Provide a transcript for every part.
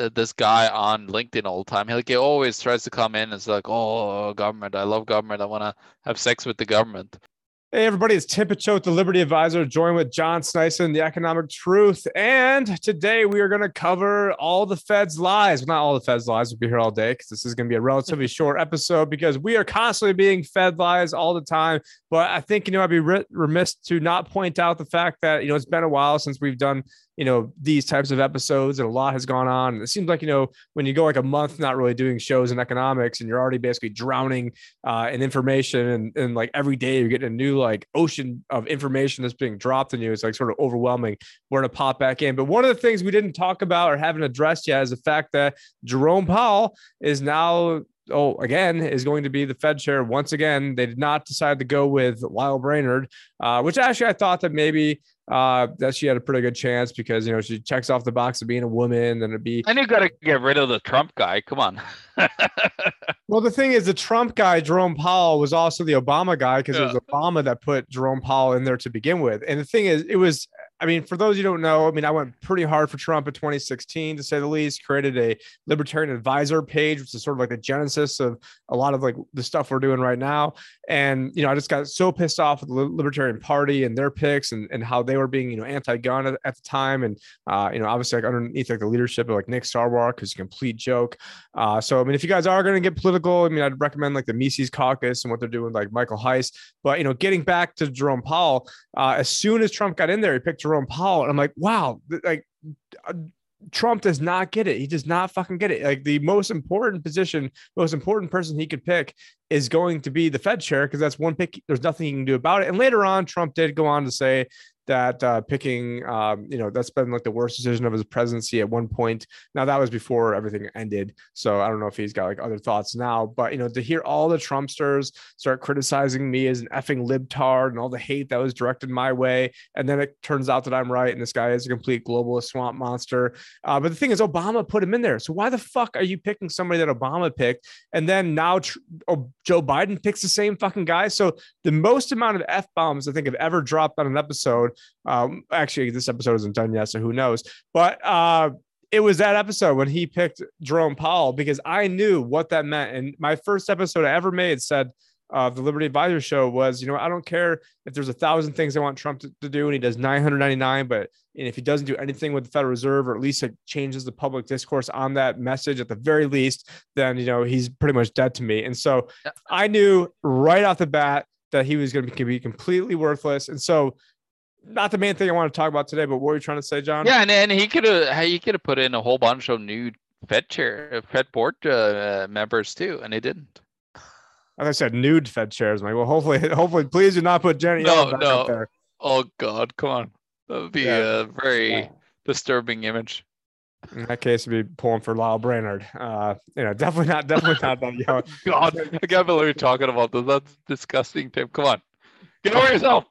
uh, this guy on LinkedIn all the time. He, like, he always tries to come in and it's like, oh, government, I love government. I want to have sex with the government. Hey, everybody, it's Tim Picciott, the Liberty Advisor, joined with John Sneisen, the Economic Truth. And today we are going to cover all the Fed's lies. Well, not all the Fed's lies. We'll be here all day because this is going to be a relatively short episode because we are constantly being fed lies all the time. But I think, you know, I'd be remiss to not point out the fact that, you know, it's been a while since we've done you know these types of episodes and a lot has gone on. It seems like you know when you go like a month not really doing shows in economics and you're already basically drowning uh, in information and, and like every day you're getting a new like ocean of information that's being dropped on you it's like sort of overwhelming we're going to pop back in. But one of the things we didn't talk about or haven't addressed yet is the fact that jerome powell is now oh, again, is going to be the Fed chair once again. They did not decide to go with Lyle Brainard, uh, which actually I thought that maybe uh, that she had a pretty good chance because you know she checks off the box of being a woman, and it'd be. And you got to get rid of the Trump guy. Come on. well, the thing is, the Trump guy, Jerome Powell, was also the Obama guy because yeah. it was Obama that put Jerome Powell in there to begin with. And the thing is, it was I mean, for those you don't know, I mean, I went pretty hard for Trump in 2016, to say the least. Created a Libertarian Advisor page, which is sort of like the genesis of a lot of like the stuff we're doing right now. And you know, I just got so pissed off with the Libertarian Party and their picks and, and how they were being, you know, anti-gun at, at the time, and uh, you know, obviously like underneath like the leadership of like Nick Sarwark, who's a complete joke. Uh, so I mean, if you guys are going to get political, I mean, I'd recommend like the Mises Caucus and what they're doing, like Michael Heise. But you know, getting back to Jerome Powell, uh, as soon as Trump got in there, he picked Powell. And I'm like, wow, like uh, Trump does not get it. He does not fucking get it. Like the most important position, most important person he could pick is going to be the Fed chair because that's one pick. There's nothing he can do about it. And later on, Trump did go on to say that uh, picking, um, you know, that's been like the worst decision of his presidency at one point. Now that was before everything ended, so I don't know if he's got like other thoughts now. But you know, to hear all the Trumpsters start criticizing me as an effing libtard and all the hate that was directed my way, and then it turns out that I'm right and this guy is a complete globalist swamp monster. Uh, but the thing is, Obama put him in there, so why the fuck are you picking somebody that Obama picked, and then now tr- oh, Joe Biden picks the same fucking guy? So the most amount of f bombs I think have ever dropped on an episode um, actually, this episode isn't done yet, so who knows? But uh, it was that episode when he picked Jerome Powell because I knew what that meant. And my first episode I ever made said, uh, the Liberty Advisor show was, you know, I don't care if there's a thousand things I want Trump to, to, do and he does 999, but if he doesn't do anything with the Federal Reserve or at least it changes the public discourse on that message at the very least, then, you know, he's pretty much dead to me. And so I knew right off the bat that he was going to be completely worthless. And so not the main thing I want to talk about today, but what were you trying to say, John? Yeah, and, and he could have he could have put in a whole bunch of new Fed chair Fed board uh, members too, and he didn't. As I said, nude Fed chairs. I'm like, well, hopefully, hopefully, please do not put Jenny. No, no. Oh God, come on. That would be yeah. a very yeah. disturbing image. In that case, would be pulling for Lyle Brainard. Uh, you know, definitely not, definitely not that young. God, I can't believe you're talking about this. That's disgusting, Tim. Come on, get over yourself.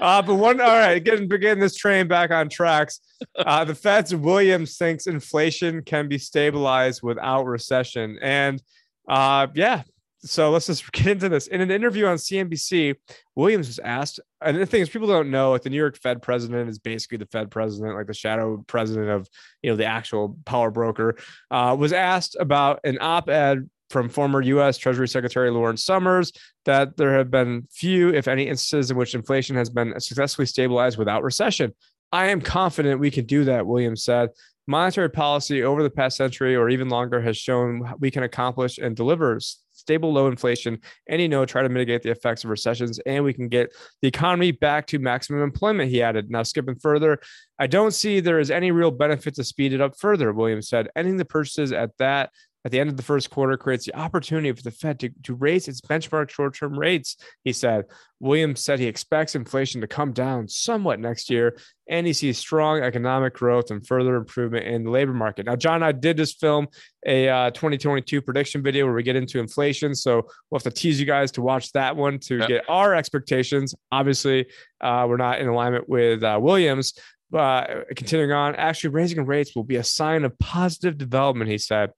Uh, but one, all right, getting begin this train back on tracks. Uh, the Fed's Williams thinks inflation can be stabilized without recession, and uh, yeah. So let's just get into this. In an interview on CNBC, Williams was asked, and the thing is, people don't know, like the New York Fed president is basically the Fed president, like the shadow president of, you know, the actual power broker, uh, was asked about an op-ed from former U.S. Treasury Secretary Lawrence Summers that there have been few, if any, instances in which inflation has been successfully stabilized without recession. I am confident we can do that, Williams said. Monetary policy over the past century or even longer has shown we can accomplish and deliver stable low inflation and you know try to mitigate the effects of recessions and we can get the economy back to maximum employment he added now skipping further i don't see there is any real benefit to speed it up further williams said ending the purchases at that at the end of the first quarter creates the opportunity for the Fed to, to raise its benchmark short term rates, he said. Williams said he expects inflation to come down somewhat next year, and he sees strong economic growth and further improvement in the labor market. Now, John, I did just film a uh, 2022 prediction video where we get into inflation. So we'll have to tease you guys to watch that one to yep. get our expectations. Obviously, uh, we're not in alignment with uh, Williams. But continuing on, actually raising rates will be a sign of positive development, he said.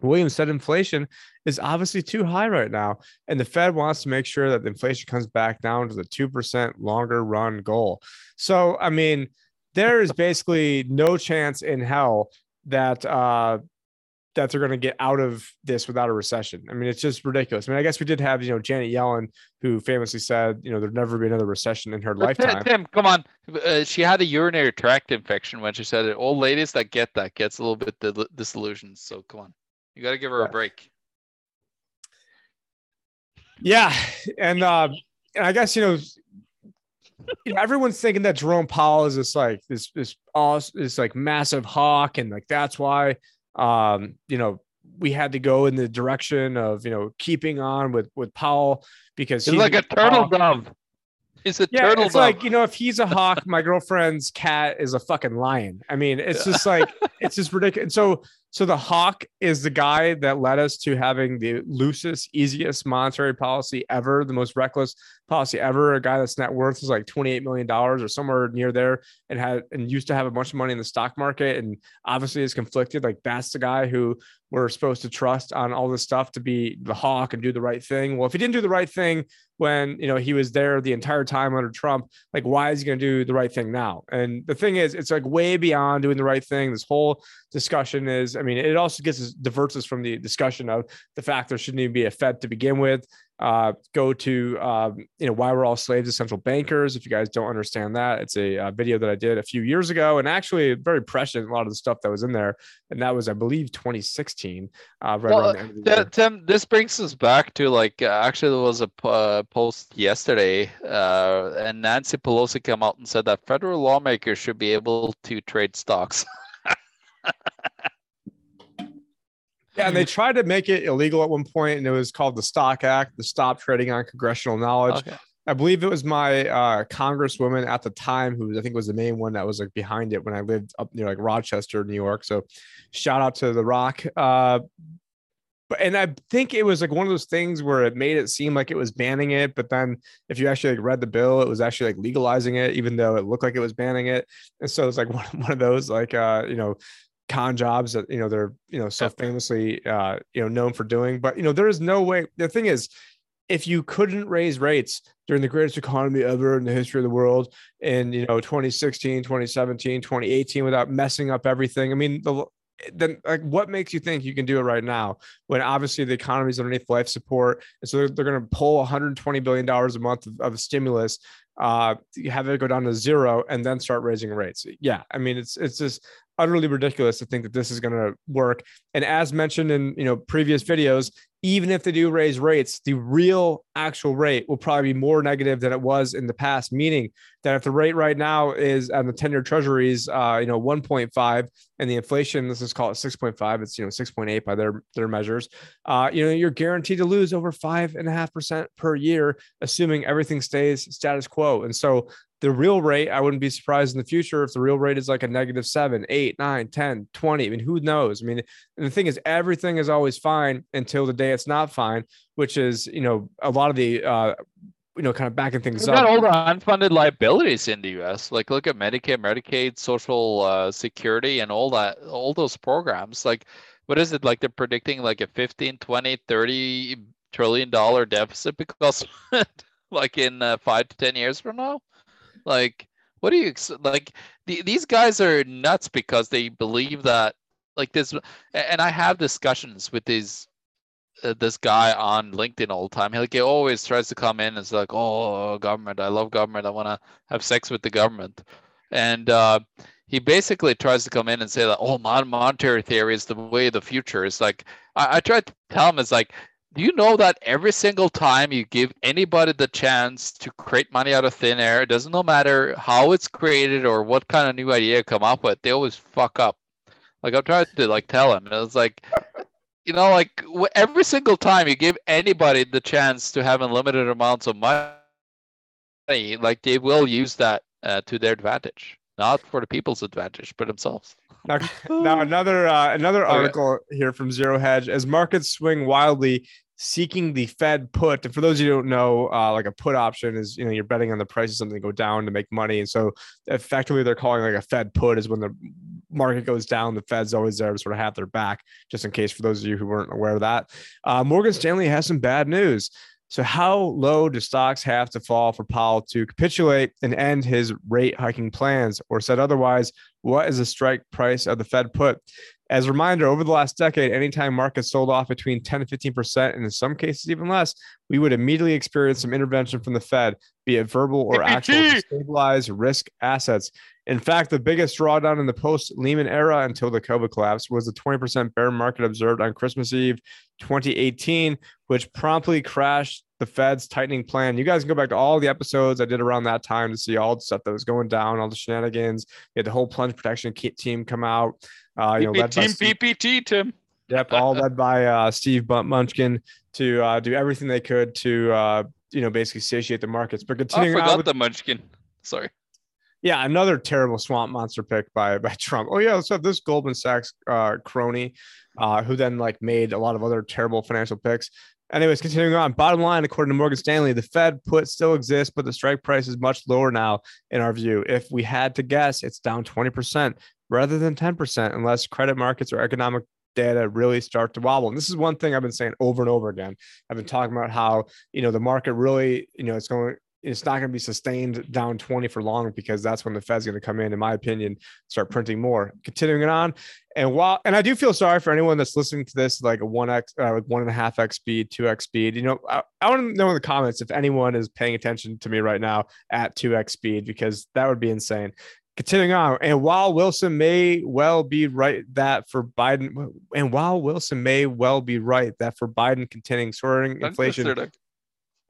Williams said inflation is obviously too high right now, and the Fed wants to make sure that the inflation comes back down to the 2% longer run goal. So, I mean, there is basically no chance in hell that uh, that they're going to get out of this without a recession. I mean, it's just ridiculous. I mean, I guess we did have you know Janet Yellen, who famously said, you know, there'd never be another recession in her lifetime. Tim, come on. Uh, she had a urinary tract infection when she said it. Old ladies that get that gets a little bit disillusioned. So come on, you got to give her Yeah. a break. Yeah, and uh, and I guess you know, you know, everyone's thinking that Jerome Powell is this like this this awes- this like massive hawk, and like that's why um, you know we had to go in the direction of you know keeping on with with Powell because He's like a turtle dove. He's a Yeah, turtle it's dove. like you know, if he's a hawk, my girlfriend's cat is a fucking lion. I mean, it's just like it's just ridiculous. And so, so the hawk is the guy that led us to having the loosest, easiest monetary policy ever, the most reckless policy ever. A guy that's net worth is like twenty eight million dollars or somewhere near there, and had and used to have a bunch of money in the stock market, and obviously is conflicted. Like that's the guy who we're supposed to trust on all this stuff to be the hawk and do the right thing. Well, if he didn't do the right thing when you know he was there the entire time under Trump, like why is he going to do the right thing now? And the thing is, it's like way beyond doing the right thing. This whole discussion is, I mean, it also gets us diverts us from the discussion of the fact there shouldn't even be a Fed to begin with. Uh, go to um, you know why we're all slaves to central bankers. If you guys don't understand that, it's a, uh video that I did a few years ago, and actually very prescient a lot of the stuff that was in there. And that was, I believe, 2016. Uh, right Well, around the end of the year. Th- Tim, this brings us back to like uh, actually there was a uh, post yesterday, uh, and Nancy Pelosi came out and said that federal lawmakers should be able to trade stocks. Yeah, and they tried to make it illegal at one point, and it was called the Stock Act, the Stop Trading on Congressional Knowledge. Okay. I believe it was my uh, congresswoman at the time who I think was the main one that was like behind it when I lived up near like Rochester, New York. So shout out to The Rock. Uh, but and I think it was like one of those things where it made it seem like it was banning it, but then if you actually like read the bill, it was actually like legalizing it, even though it looked like it was banning it. And so it's like one, one of those like uh, you know, con jobs that you know they're you know so famously uh you know known for doing. But you know, there is no way the thing is if you couldn't raise rates during the greatest economy ever in the history of the world in you know 2016 2017 2018 without messing up everything i mean the then like what makes you think you can do it right now when obviously the economy is underneath life support and so they're, they're going to pull 120 billion dollars a month of, of stimulus uh have it go down to zero and then start raising rates. Yeah i mean it's it's just utterly ridiculous to think that this is going to work. And as mentioned in you know previous videos even if they do raise rates, the real actual rate will probably be more negative than it was in the past. Meaning that if the rate right now is on the 10 year treasuries, uh, you know, 1.5 and the inflation, let's just call it 6.5, it's, you know, 6.8 by their, their measures, uh, you know, you're guaranteed to lose over five and a half percent per year, assuming everything stays status quo. And so the real rate, I wouldn't be surprised in the future if the real rate is like a negative seven, eight, nine, 10, 20. I mean, who knows? I mean, the thing is, everything is always fine until the day it's not fine, which is, you know, a lot of the, uh, you know, kind of backing things We've got up. all the unfunded liabilities in the U.S. Like look at Medicare, Medicaid, Social uh, Security, and all that, all those programs. Like, what is it? Like they're predicting like a 15, 20, 30 trillion dollar deficit because, like in uh, five to ten years from now. Like, what do you like? The, these guys are nuts because they believe that like this. And I have discussions with these uh, this guy on LinkedIn all the time. He like he always tries to come in and it's like, "Oh, government! I love government. I want to have sex with the government," and uh, he basically tries to come in and say that, "Oh, mon- monetary theory is the way of the future." It's like I, I tried to tell him, it's like, you know that every single time you give anybody the chance to create money out of thin air, it doesn't no matter how it's created or what kind of new idea come up with, they always fuck up. Like I'm trying to like tell him, and it's like you know, like every single time you give anybody the chance to have unlimited amounts of money, like they will use that uh, to their advantage, not for the people's advantage, but themselves. Now, now another uh, another article here from Zero Hedge as markets swing wildly, seeking the Fed put. And for those of you who don't know, uh, like a put option is you know you're betting on the price of something to go down to make money, and so effectively they're calling like a Fed put is when the market goes down, the Fed's always there to sort of have their back, just in case for those of you who weren't aware of that. Uh, Morgan Stanley has some bad news. So, how low do stocks have to fall for Powell to capitulate and end his rate hiking plans? Or said otherwise, what is the strike price of the Fed put? As a reminder, over the last decade, anytime markets sold off between 10 to 15%, and in some cases even less, we would immediately experience some intervention from the Fed, be it verbal or actual, to stabilize risk assets. In fact, the biggest drawdown in the post Lehman era until the COVID collapse was the 20% bear market observed on Christmas Eve 2018, which promptly crashed the Fed's tightening plan. You guys can go back to all the episodes I did around that time to see all the stuff that was going down, all the shenanigans. You had the whole plunge protection team come out. Uh, you know, team Steve, PPT, Tim. Yep, all led by uh, Steve Munchkin to uh, do everything they could to uh, you know basically satiate the markets. But continuing, I forgot with, the Munchkin. Sorry. Yeah, another terrible swamp monster pick by by Trump. Oh yeah, so this Goldman Sachs uh, crony, uh, who then like made a lot of other terrible financial picks. Anyways, continuing on. Bottom line, according to Morgan Stanley, the Fed put still exists, but the strike price is much lower now, in our view. If we had to guess, it's down 20% rather than 10%, unless credit markets or economic data really start to wobble. And this is one thing I've been saying over and over again. I've been talking about how, you know, the market really, you know, it's going it's not going to be sustained down 20 for long because that's when the Fed's going to come in, in my opinion, start printing more. Continuing it on. And while, and I do feel sorry for anyone that's listening to this, like a 1x, uh, one and a half X speed, 2X speed. You know, I, I want to know in the comments if anyone is paying attention to me right now at 2X speed because that would be insane. Continuing on, and while Wilson may well be right that for Biden, and while Wilson may well be right that for Biden containing soaring inflation,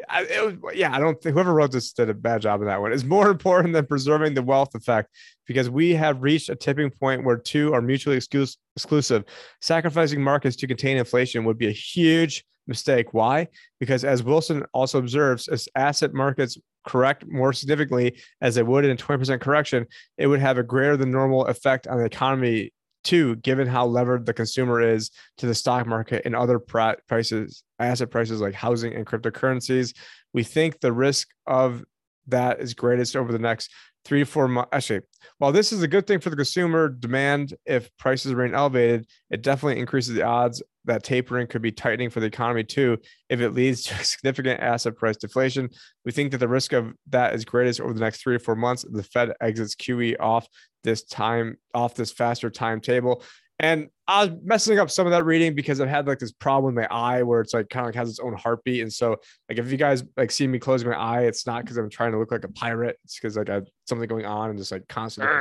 I, was, yeah, I don't think whoever wrote this did a bad job of that one. It's more important than preserving the wealth effect because we have reached a tipping point where two are mutually exclusive. Sacrificing markets to contain inflation would be a huge mistake. Why? Because as Wilson also observes, as asset markets correct more significantly as they would in a 20% correction, it would have a greater than normal effect on the economy too, given how levered the consumer is to the stock market and other prices, asset prices like housing and cryptocurrencies. We think the risk of that is greatest over the next three to four months. Actually, while this is a good thing for the consumer demand, if prices remain elevated, it definitely increases the odds that tapering could be tightening for the economy too if it leads to significant asset price deflation. We think that the risk of that is greatest over the next three to four months. The Fed exits QE off this time, off this faster timetable. And I was messing up some of that reading because I've had like this problem with my eye where it's like kind of like has its own heartbeat. And so like if you guys like see me closing my eye, it's not because I'm trying to look like a pirate. It's because like I have something going on and just like constantly.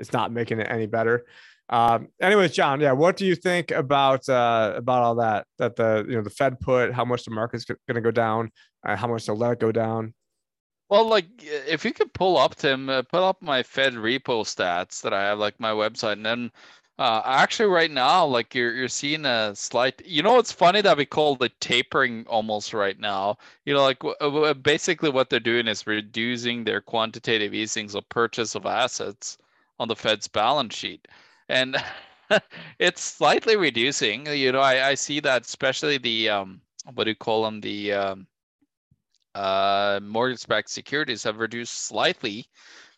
It's not making it any better. Um, anyways, John, yeah, what do you think about uh, about all that? That the you know the Fed put how much the market's going to go down, uh, how much to let it go down. Well, like if you could pull up Tim, uh, pull up my Fed repo stats that I have, like my website, and then uh, actually, right now, like you're you're seeing a slight. You know, it's funny that we call it tapering almost right now. You know, like w- basically what they're doing is reducing their quantitative easings of purchase of assets on the Fed's balance sheet, and it's slightly reducing. You know, I I see that especially the um what do you call them the um uh mortgage-backed securities have reduced slightly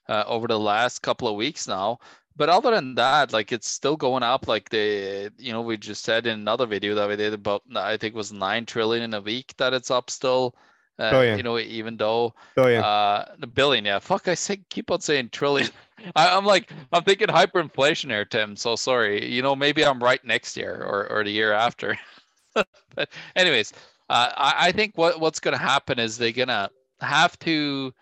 uh, over the last couple of weeks now but other than that, like it's still going up. Like the, you know, we just said in another video that we did about, I think was nine trillion in a week that it's up still. Uh, billion. You know, even though billion, uh, the billion, yeah. Fuck, I say keep on saying trillion. I, am like, I'm thinking hyperinflation here, Tim. So sorry. You know, maybe I'm right next year or or the year after. but anyways, uh, I, I think what what's gonna happen is they're gonna have to,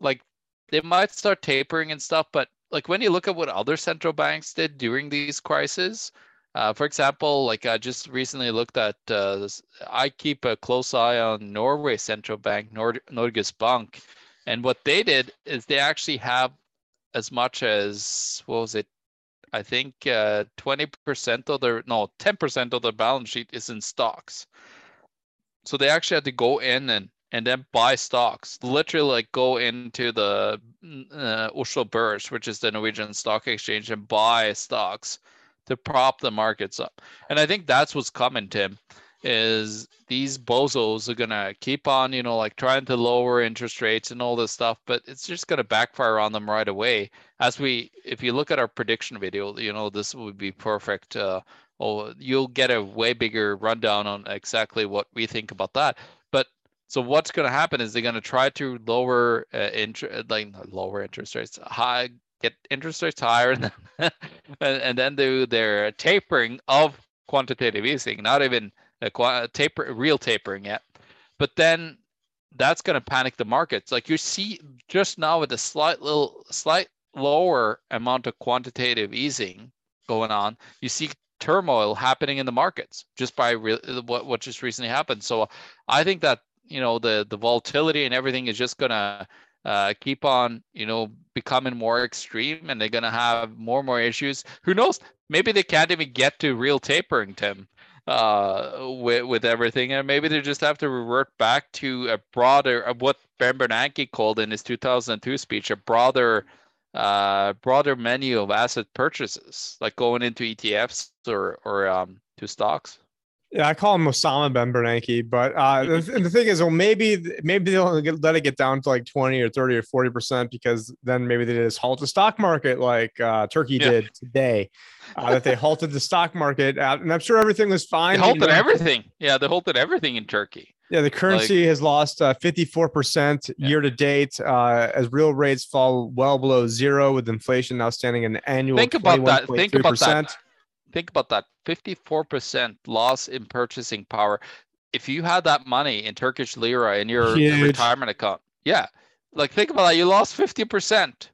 like, they might start tapering and stuff, but like when you look at what other central banks did during these crises, uh, for example, like I just recently looked at, uh, I keep a close eye on Norway Central Bank, Nord- Norges Bank, and what they did is they actually have as much as what was it? I think uh, 20% of their no 10% of their balance sheet is in stocks. So they actually had to go in and and then buy stocks. Literally, like go into the uh, Oslo Børs, which is the Norwegian stock exchange, and buy stocks to prop the markets up. And I think that's what's coming, Tim. Is these bozos are gonna keep on, you know, like trying to lower interest rates and all this stuff, but it's just gonna backfire on them right away. As we, if you look at our prediction video, you know, this would be perfect. Uh, oh, you'll get a way bigger rundown on exactly what we think about that. But so what's going to happen is they're going to try to lower uh, interest, like lower interest rates, high get interest rates higher, and then, and then do their tapering of quantitative easing, not even a qu- taper, real tapering yet. But then that's going to panic the markets. Like you see just now with a slight little, slight lower amount of quantitative easing going on, you see turmoil happening in the markets just by re- what what just recently happened. So I think that you know the the volatility and everything is just gonna uh, keep on you know becoming more extreme, and they're gonna have more and more issues. Who knows? Maybe they can't even get to real tapering, Tim, uh, with with everything, and maybe they just have to revert back to a broader of what Ben Bernanke called in his 2002 speech, a broader uh, broader menu of asset purchases, like going into ETFs or or um, to stocks. Yeah, I call him Osama Ben Bernanke, but uh, the, the thing is, well, maybe maybe they'll get, let it get down to like twenty or thirty or forty percent because then maybe they just halt the stock market like uh, Turkey yeah. did today. Uh, that they halted the stock market, and I'm sure everything was fine. They halted everything. Yeah, they halted everything in Turkey. Yeah, the currency like, has lost uh, 54% yeah. year to date uh, as real rates fall well below zero, with inflation now standing an annual. Think about that. Think about that think about that 54% loss in purchasing power. If you had that money in Turkish lira in your Huge. retirement account, yeah, like think about that. You lost 50%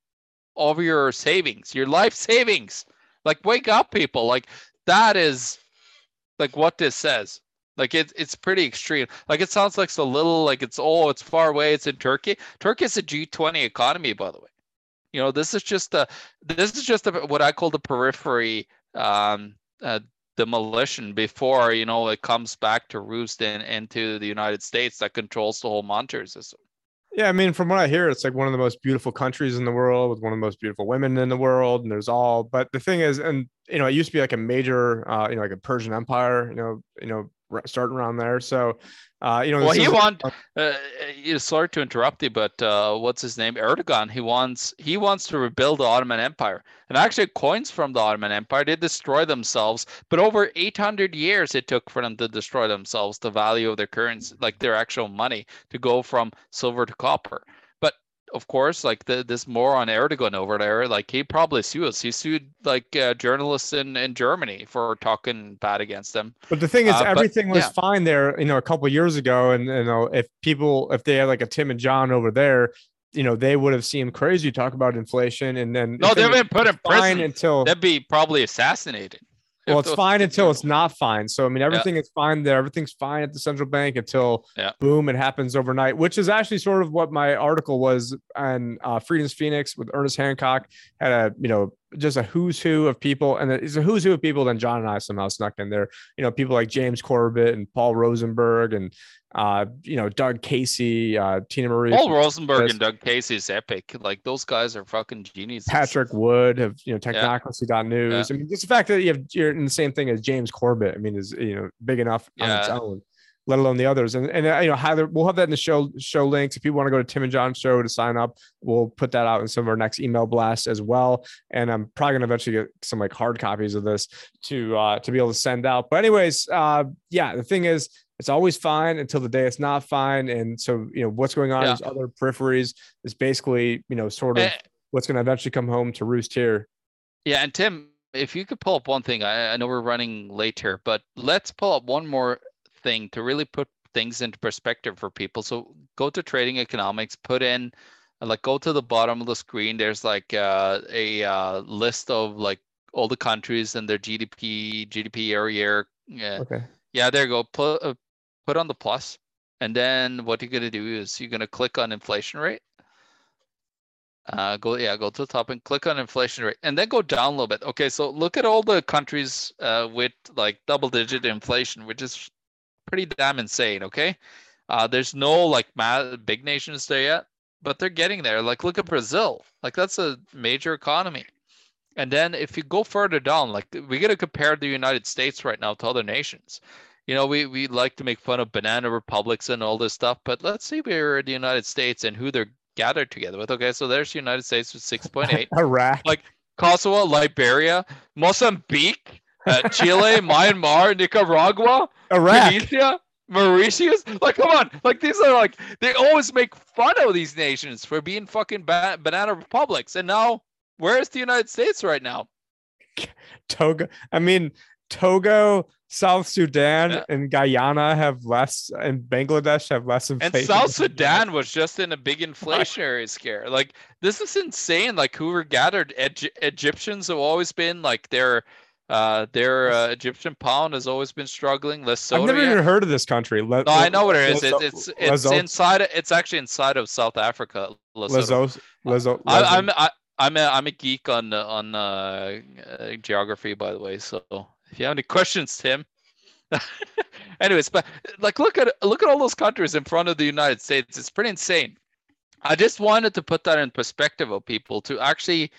of your savings, your life savings. Like, wake up, people. Like, that is like what this says. Like it, it's pretty extreme. Like it sounds like so little, like it's oh, it's far away. It's in Turkey. Turkey is a G20 economy, by the way. You know, this is just a this is just a, what I call the periphery um, uh, demolition before you know it comes back to roost in into the United States that controls the whole monetary system. Yeah, I mean, from what I hear, it's like one of the most beautiful countries in the world with one of the most beautiful women in the world, and there's all. But the thing is, and you know, it used to be like a major, uh, you know, like a Persian Empire, you know, you know, starting around there. So, uh, you know, well, he want. Uh, sorry to interrupt you, but uh, what's his name? Erdogan. He wants he wants to rebuild the Ottoman Empire, and actually, coins from the Ottoman Empire they destroy themselves. But over 800 years it took for them to destroy themselves. The value of their currency, like their actual money, to go from silver to copper of course, like the, this moron Erdogan over there, like he probably sued He sued like uh, journalists in, in Germany for talking bad against them. But the thing is, uh, everything but, was yeah. fine there, you know, a couple years ago. And you know, if people, if they had like a Tim and John over there, you know, they would have seemed crazy talk about inflation. And then no, they've been put in prison until they'd be probably assassinated. Well, it's fine until it's not fine. So I mean, everything yeah. is fine there. Everything's fine at the central bank until yeah. boom, it happens overnight. Which is actually sort of what my article was on uh, Freedom's Phoenix with Ernest Hancock had a you know just a who's who of people, and it's a who's who of people. Then John and I somehow snuck in there. You know, people like James Corbett and Paul Rosenberg and uh, you know, Doug Casey, uh, Tina Marie. Paul Rosenberg and Doug Casey is epic. Like those guys are fucking geniuses. Patrick Wood of you know technocracy.news. Yeah. I mean, just the fact that you have you're in the same thing as James Corbett, I mean, is you know big enough yeah. on its own, let alone the others. And and uh, you know, Heather, we'll have that in the show show links. If you want to go to Tim and John's show to sign up, we'll put that out in some of our next email blasts as well. And I'm probably gonna eventually get some like hard copies of this to uh to be able to send out. But anyways, uh yeah, the thing is it's always fine until the day it's not fine. And so, you know, what's going on yeah. other peripheries is basically, you know, sort of uh, what's going to eventually come home to roost here. Yeah. And Tim, if you could pull up one thing, I, I know we're running late here, but let's pull up one more thing to really put things into perspective for people. So go to trading economics, put in, like, go to the bottom of the screen. There's like uh, a uh, list of like all the countries and their GDP, GDP area. Yeah. Okay. Yeah, there you go. Put uh, put on the plus, and then what you're gonna do is you're gonna click on inflation rate. Uh, go yeah, go to the top and click on inflation rate, and then go down a little bit. Okay, so look at all the countries uh, with like double-digit inflation, which is pretty damn insane. Okay, uh, there's no like big nations there yet, but they're getting there. Like look at Brazil, like that's a major economy. And then if you go further down, like we got to compare the United States right now to other nations you know, we, we like to make fun of banana republics and all this stuff, but let's see where the United States and who they're gathered together with. Okay, so there's the United States with 6.8. Iraq. Like Kosovo, Liberia, Mozambique, uh, Chile, Myanmar, Nicaragua, Iraq. Tunisia, Mauritius. Like, come on. Like, these are like, they always make fun of these nations for being fucking ba- banana republics. And now where is the United States right now? Togo. I mean, Togo, South Sudan, Yeah. and Guyana have less, and Bangladesh have less inflation. And. South Sudan was just in a big inflationary scare. Like this is insane. Like Hoover gathered Egy- Egyptians have always been like their uh their uh, Egyptian pound has always been struggling. Lesotho. I've never even heard of this country. Le- No, I know what it is. It's it's inside. It's actually inside of South Africa. Lesotho. Leso- Leso- I, I'm I, I'm a I'm a geek on on uh, uh, geography, by the way. So if you have any questions, Tim. Anyways, but like look at look at all those countries in front of the United States. It's pretty insane. I just wanted to put that in perspective of people to actually,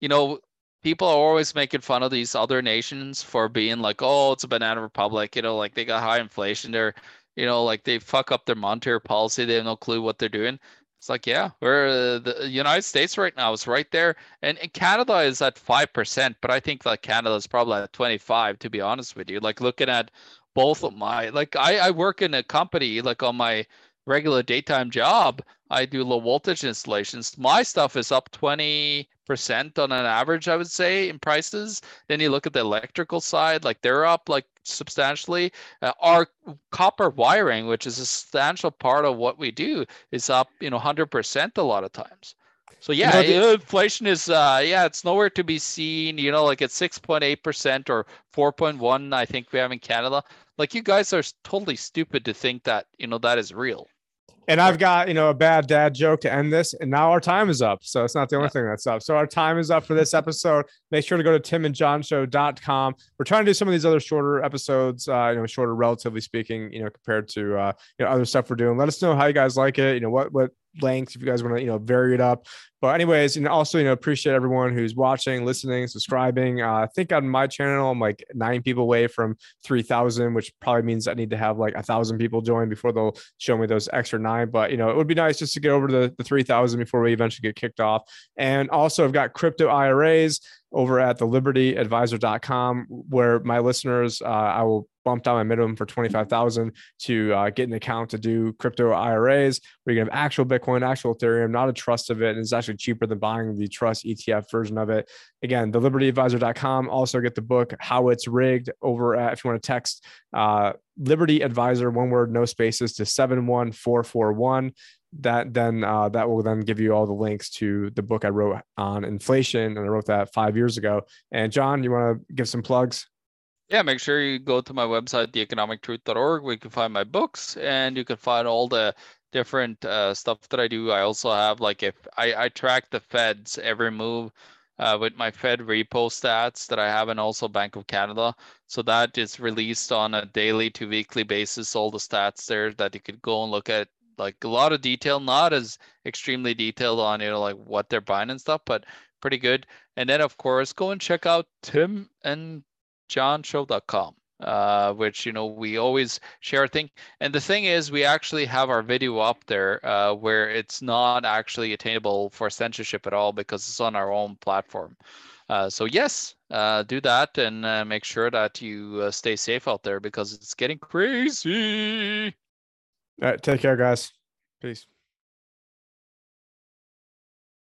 you know, people are always making fun of these other nations for being like, oh, it's a banana republic, you know, like they got high inflation. They're, you know, like they fuck up their monetary policy. They have no clue what they're doing. It's like, yeah, we're the United States right now is right there, and, and Canada is at five percent, but I think like Canada is probably at twenty five. To be honest with you, like looking at both of my, like I I work in a company like on my regular daytime job, I do low voltage installations. My stuff is up twenty percent on an average, I would say, in prices. Then you look at the electrical side, like they're up like substantially. Uh, our copper wiring, which is a substantial part of what we do, is up, you know, hundred percent a lot of times. So yeah, know, the- inflation is uh yeah, it's nowhere to be seen. You know, like at six point eight percent or four point one. I think we have in Canada. Like you guys are totally stupid to think that you know that is real. And I've got, you know, a bad dad joke to end this. And now our time is up. So it's not the only Yeah. thing that's up. So our time is up for this episode. Make sure to go to timandjohnshow.com. We're trying to do some of these other shorter episodes, uh, you know, shorter, relatively speaking, you know, compared to, uh, you know, other stuff we're doing. Let us know how you guys like it. You know, what, what lengths, if you guys want to, you know, vary it up. But anyways, and also, you know, appreciate everyone who's watching, listening, subscribing. Uh, I think on my channel, I'm like nine people away from 3,000, which probably means I need to have like a thousand people join before they'll show me those extra nine. But, you know, it would be nice just to get over to the, the 3,000 before we eventually get kicked off. And also, I've got crypto IRAs over at the libertyadvisor.com where my listeners, uh, I will bump down my minimum for 25,000 to uh, get an account to do crypto IRAs where you can have actual Bitcoin, actual Ethereum, not a trust of it. And it's actually cheaper than buying the trust ETF version of it. Again, the libertyadvisor.com. Also get the book, How It's Rigged over at, if you want to text uh, Liberty Advisor, one word, no spaces to 71441 that then uh, that will then give you all the links to the book I wrote on inflation, and I wrote that five years ago. And John, you want to give some plugs? Yeah, make sure you go to my website, theeconomictruth.org, where you can find my books and you can find all the different uh, stuff that I do. I also have like if I, I track the Fed's every move uh, with my Fed repo stats that I have and also Bank of Canada. So that is released on a daily to weekly basis. All the stats there that you could go and look at like a lot of detail, not as extremely detailed on you know like what they're buying and stuff, but pretty good. And then of course go and check out Tim and johnshow.com uh which you know we always share a thing. And the thing is we actually have our video up there uh where it's not actually attainable for censorship at all because it's on our own platform. Uh so yes uh do that and uh, make sure that you uh, stay safe out there because it's getting crazy All right, take care, guys. Peace.